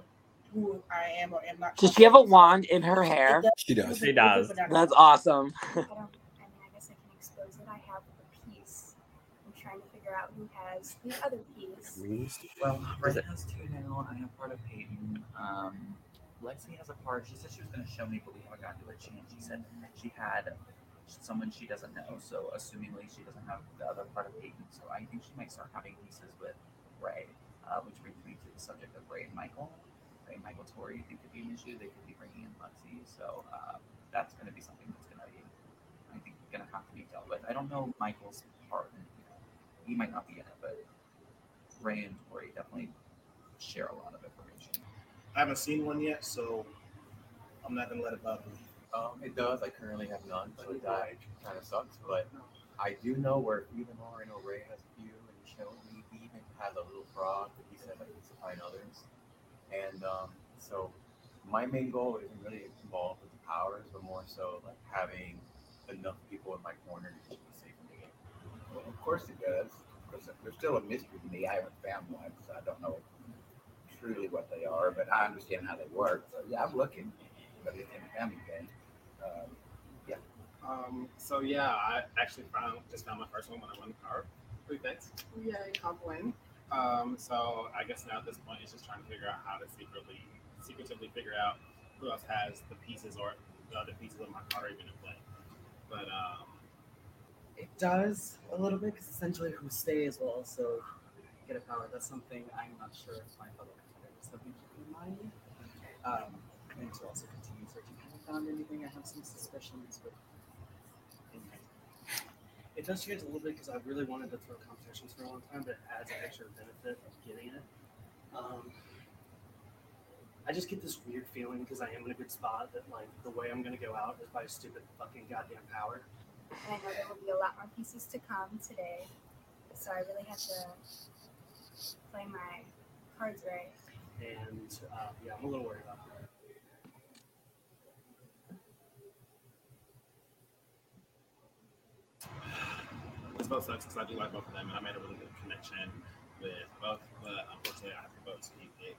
who I am or am not. Does she have a wand in her hair? She does. She does. That's awesome. (laughs) I don't. I mean, I guess I can expose it. I have the piece. I'm trying to figure out who has the other piece. Well, Ray it- has two now. I have part of Peyton. Um, Lexi has a part. She said she was going to show me, but we haven't gotten to a chance. She said she had someone she doesn't know, so assumingly she doesn't have the other part of Peyton. So I think she might start having pieces with Ray, uh, which brings me to the subject of Ray and Michael. Ray and Michael Tori think could be an issue. They could be bringing in Lexi, so uh, that's going to be something that's going to be, I think, going to have to be dealt with. I don't know Michael's part. in it. He might not be in it, but Ray and Tori definitely share a lot of information. I haven't seen one yet, so I'm not gonna let it bother me. Um, it does. I currently have none, so that kind of sucks. But I do know where even more. I know Ray has a few, and he showed me he even has a little frog that he said that he needs to find others. And um, so my main goal isn't really involved with the powers, but more so like having enough people in my corner to keep me safe in the game. Well, of course it does. Because there's still a mystery to me. I haven't found one, so I don't know truly what they are, but I understand how they work. So yeah, I'm looking, but it's in a family game. Um, yeah. Um, so yeah, I actually found just found my first one when I won the car. Three things. Yay, comp win. Um, so I guess now at this point it's just trying to figure out how to secretly secretively figure out who else has the pieces or the other pieces of my car even in play. But um It does a little bit because essentially who stays will also get a power. That's something I'm not sure if my fellow competitors have been keeping in mind. Um, and to also continue searching. I haven't found anything. I have some suspicions, but It does change a little bit because I really wanted to throw competitions for a long time, but it adds an extra benefit of getting it. Um, I just get this weird feeling because I am in a good spot that like the way I'm gonna go out is by stupid fucking goddamn power. And I know there will be a lot more pieces to come today. So I really have to play my cards right. And uh, yeah, I'm a little worried about that. This vote sucks because I do like both of them and I made a really good connection with both, but unfortunately I have to vote to keep it.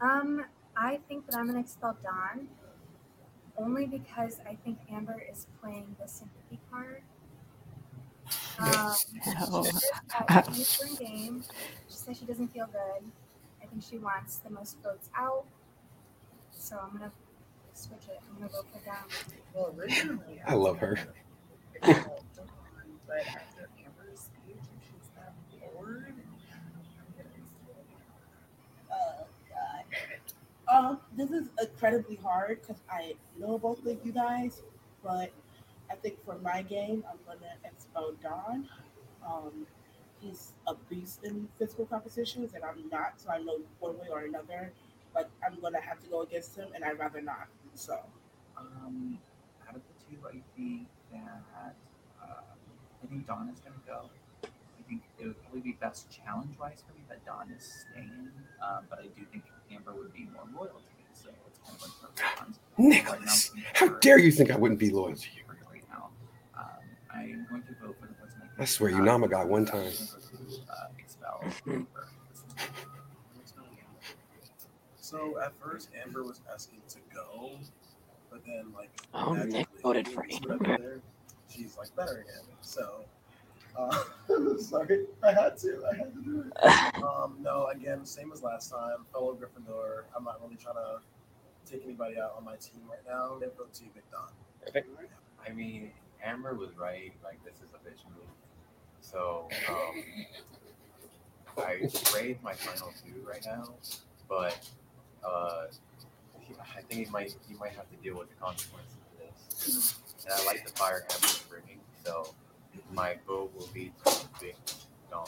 Um, I think that I'm gonna expel Don only because I think Amber is playing the sympathy card. Um, No. she said she's in game. She says she doesn't feel good. I think she wants the most votes out. So I'm gonna switch it. I'm gonna vote for Don. Well, originally, I love her. But after Amber's she's bored. Oh god. Um, this is incredibly hard because I know both of you guys, but I think for my game, I'm gonna expel Don. Um, he's a beast in physical competitions, and I'm not, so I know one way or another. Like I'm gonna have to go against him, and I'd rather not. So, Um, out of the two, I think that think Don is going to go. I think it would probably be best challenge wise for me that Don is staying, um, but I do think Amber would be more loyal to me. So it's kind of like pros cons. Nicholas, how dare you think I wouldn't be loyal to you? Right now, um, I'm going to vote for the person. I swear, you Nama guy one time. Uh, expel Amber. So at first, Amber was asking to go, but then like Oh, Nick voted for she went Amber. Up there, She's like better again. So uh, (laughs) sorry, I had to. I had to do it. (sighs) Um, no, again, same as last time. Fellow Gryffindor. I'm not really trying to take anybody out on my team right now. They vote to Big Don. Perfect. I mean, Amber was right. Like this is a bitch move. So um, I raised my final two right now, but uh, I think he might he might have to deal with the consequences of this. And I like the fire Amber's bringing, so my vote will be to Big Don.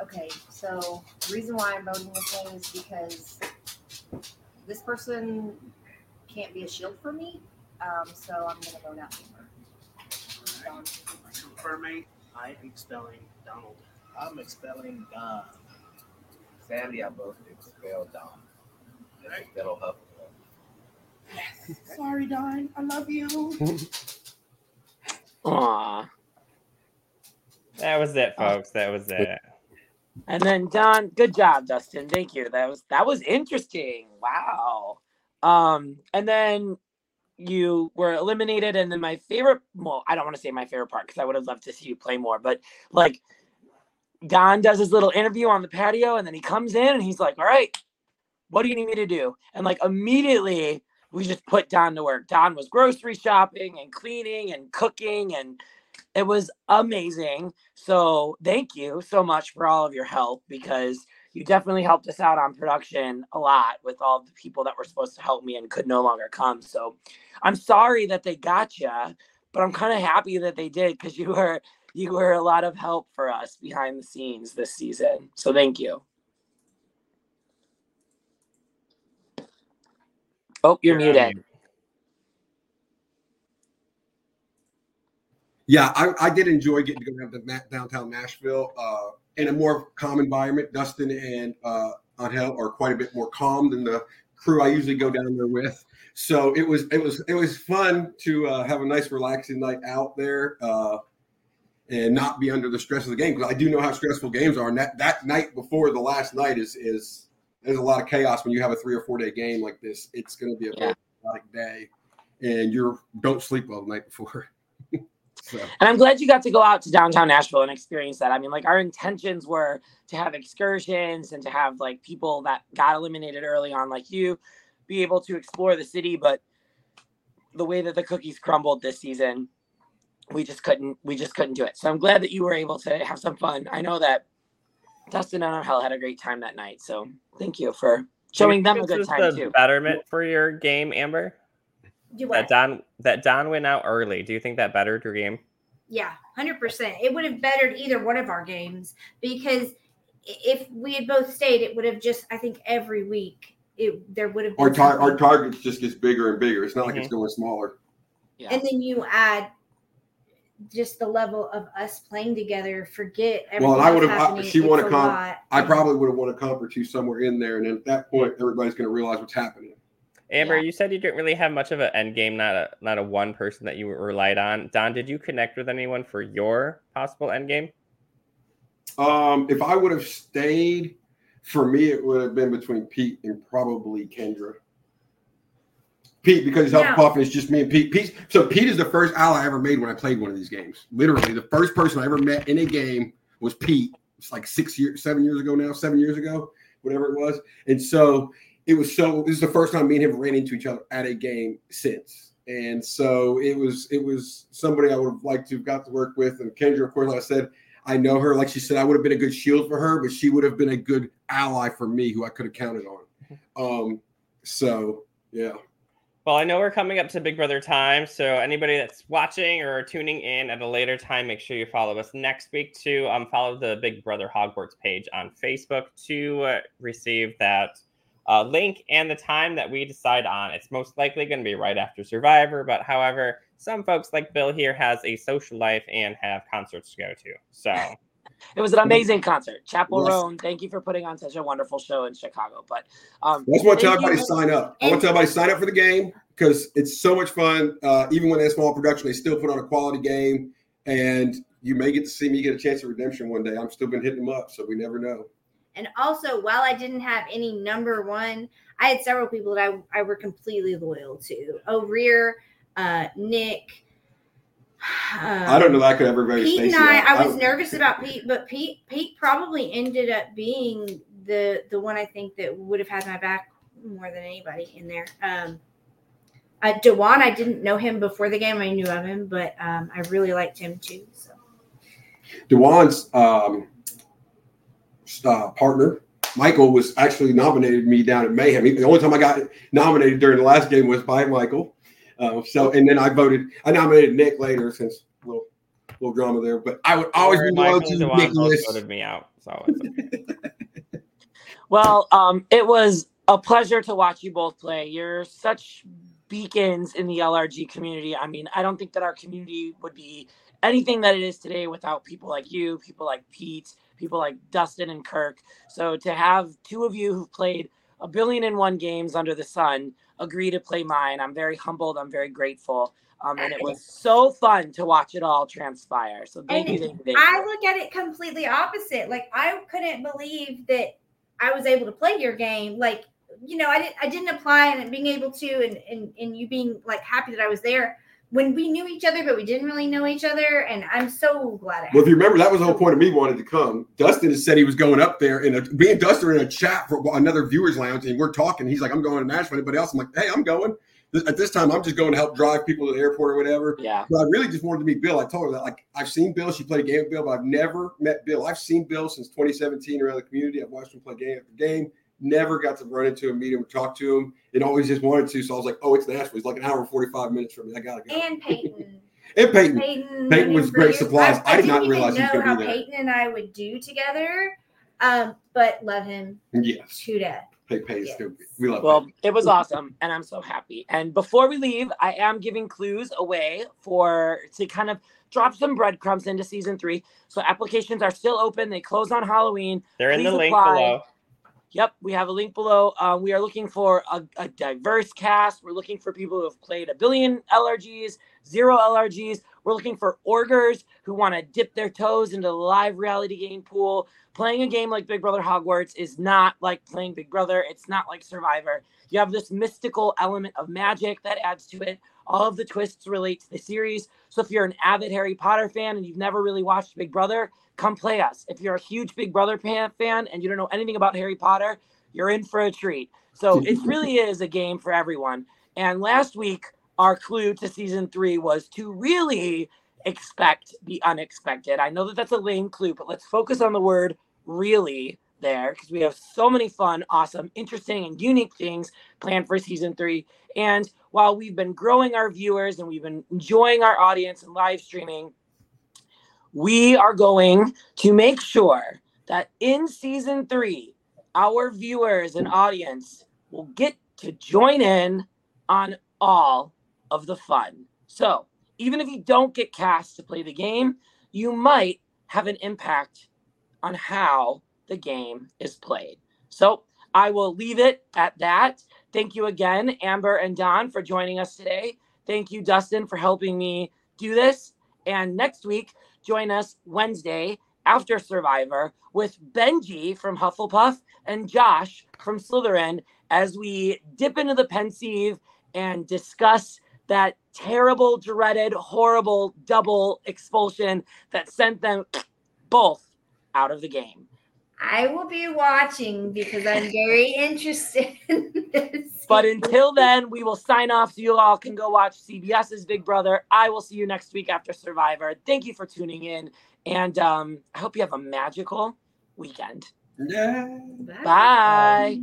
Okay, so the reason why I'm voting this way is because this person can't be a shield for me. Um, so I'm gonna vote out Amber. For me, I am expelling Donald. I'm expelling Don. Sadly, I voted to expel Don. That'll help. Sorry, Don. I love you. Aw. That was it, folks. That was it. And then Don, good job, Dustyn. Thank you. That was that was interesting. Wow. Um, and then you were eliminated, and then my favorite well, I don't want to say my favorite part because I would have loved to see you play more, but like Don does his little interview on the patio, and then he comes in and he's like, All right, what do you need me to do? And like immediately we just put Don to work. Don was grocery shopping and cleaning and cooking and it was amazing. So thank you so much for all of your help because you definitely helped us out on production a lot with all the people that were supposed to help me and could no longer come. So I'm sorry that they got you, but I'm kind of happy that they did because you were you were a lot of help for us behind the scenes this season. So thank you. Oh, you're muted. Yeah, I, I did enjoy getting to go down to downtown Nashville uh, in a more calm environment. Dustyn and uh, Angel are quite a bit more calm than the crew I usually go down there with. So it was it was it was fun to uh, have a nice relaxing night out there uh, and not be under the stress of the game because I do know how stressful games are. And that, that night before the last night is is there's a lot of chaos when you have a three or four day game like this. It's going to be a very chaotic day, and you don't sleep well the night before. (laughs) so. And I'm glad you got to go out to downtown Nashville and experience that. I mean, like our intentions were to have excursions and to have like people that got eliminated early on, like you, be able to explore the city. But the way that the cookies crumbled this season, we just couldn't. We just couldn't do it. So I'm glad that you were able to have some fun. I know that Dustyn and Angel had a great time that night. So thank you for showing them a This good is time the too. Betterment for your game, Amber. Do That? Don that Don went out early. Do you think that bettered your game? Yeah, hundred percent. It would have bettered either one of our games because if we had both stayed, it would have just. I think every week it there would have been Our tar- our something. targets just gets bigger and bigger. It's not like it's Mm-hmm. going smaller. Yeah. and then you add just the level of us playing together. Forget everything. Well, and I would have. I, happening. she won a It's comp. lot. I probably would have won a comp or two somewhere in there, and then at that point, everybody's going to realize what's happening. Amber, you said you didn't really have much of an end game, not a not a one person that you relied on. Don, did you connect with anyone for your possible end game? Um, if I would have stayed, for me, it would have been between Pete and probably Kendra. Pete, because he's Yeah. Hufflepuff, and it's just me and Pete. Pete. So Pete is the first ally I ever made when I played one of these games. Literally, the first person I ever met in a game was Pete. It's like six years, seven years ago now, seven years ago, whatever it was. And so it was so. This is the first time me and him ran into each other at a game since. And so it was it was somebody I would have liked to have got to work with. And Kendra, of course, like I said, I know her. Like she said, I would have been a good shield for her, but she would have been a good ally for me, who I could have counted on. Um, so yeah. Well, I know we're coming up to Big Brother time, so anybody that's watching or tuning in at a later time, make sure you follow us next week to um, follow the Big Brother Hogwarts page on Facebook to uh, receive that uh, link and the time that we decide on. It's most likely going to be right after Survivor, but however, some folks like Bill here has a social life and have concerts to go to. So It was an amazing concert. Chappell Yes. Roan, thank you for putting on such a wonderful show in Chicago. But um, I just want to tell everybody you- to sign up. I want to tell everybody to sign up for the game because it's so much fun. Uh, even when they're small production, they still put on a quality game, and you may get to see me get a chance of redemption one day. I'm still been hitting them up, so we never know. And also, while I didn't have any number one, I had several people that I, I were completely loyal to. O'Rear, uh, Nick. I don't know that I could ever very Pete and Stacy. I, I was nervous about Pete, but Pete Pete probably ended up being the the one I think that would have had my back more than anybody in there. Um, uh, Dewan, I didn't know him before the game. I knew of him, but um, I really liked him too. So Dewan's um, uh, partner, Michael, was actually nominated me down at Mayhem. The only time I got nominated during the last game was by Michael. Uh, so, and then I voted. I nominated Nick later since a little, little drama there. But I would always be loyal to and Dewan both Nicholas. voted me out. So it's okay. (laughs) Well, um, it was a pleasure to watch you both play. You're such beacons in the LRG community. I mean, I don't think that our community would be anything that it is today without people like you, people like Pete, people like Dustyn and Kirk. So to have two of you who've played a billion and one games under the sun agree to play mine, I'm very humbled. I'm very grateful. Um, and it was so fun to watch it all transpire. So thank you, And thank you, thank you. I look at it completely opposite. Like I couldn't believe that I was able to play your game. Like you know, I didn't I didn't apply and being able to, and and and you being like happy that I was there when we knew each other, but we didn't really know each other. And I'm so glad. Well, if you remember, that was the whole point of me wanting to come. Dustyn has said he was going up there, and a, me and Dustyn are in a chat for another viewers lounge, and we're talking. He's like, "I'm going to Nashville." Anybody else? I'm like, "Hey, I'm going." at this time, I'm just going to help drive people to the airport or whatever. Yeah. But I really just wanted to meet Bill. I told her that like I've seen Bill. She played a game with Bill, but I've never met Bill. I've seen Bill since 2017 around the community. I've watched him play game after game. Never got to run into him, meet him, talk to him, and always just wanted to. So I was like, "Oh, it's Nashville. It's like an hour and 45 minutes from me. I gotta go." And (laughs) Peyton. And Peyton. Peyton, Peyton was him great years. supplies. I did not didn't realize he was gonna how be there. Peyton and I would do together, um, but love him Yes, to death. Pey- Peyton's good. We love. Well, Peyton. it was awesome, and I'm so happy. And before we leave, I am giving clues away for to kind of drop some breadcrumbs into season three. So applications are still open. They close on Halloween. They're in Please the link below. Yep, we have a link below. Um, we are looking for a, a diverse cast. We're looking for people who have played a billion LRGs, zero LRGs. We're looking for orgers who want to dip their toes into the live reality game pool. Playing a game like Big Brother Hogwarts is not like playing Big Brother. It's not like Survivor. You have this mystical element of magic that adds to it. All of the twists relate to the series. So if you're an avid Harry Potter fan and you've never really watched Big Brother, come play us. If you're a huge Big Brother fan, fan and you don't know anything about Harry Potter, you're in for a treat. So it really is a game for everyone. And last week, our clue to season three was to really expect the unexpected. I know that that's a lame clue, but let's focus on the word really there because we have so many fun, awesome, interesting, and unique things planned for season three. And while we've been growing our viewers and we've been enjoying our audience and live streaming, we are going to make sure that in season three, our viewers and audience will get to join in on all of the fun. So, even if you don't get cast to play the game, you might have an impact on how the game is played. So, I will leave it at that. Thank you again, Amber and Don, for joining us today. Thank you, Dustyn, for helping me do this. And next week, join us Wednesday after Survivor with Benji from Hufflepuff and Josh from Slytherin as we dip into the pensieve and discuss that terrible, dreaded, horrible double expulsion that sent them (clears throat) both out of the game. I will be watching because I'm very (laughs) interested in this. But until then, we will sign off so you all can go watch CBS's Big Brother. I will see you next week after Survivor. Thank you for tuning in. And um, I hope you have a magical weekend. Yeah. Bye.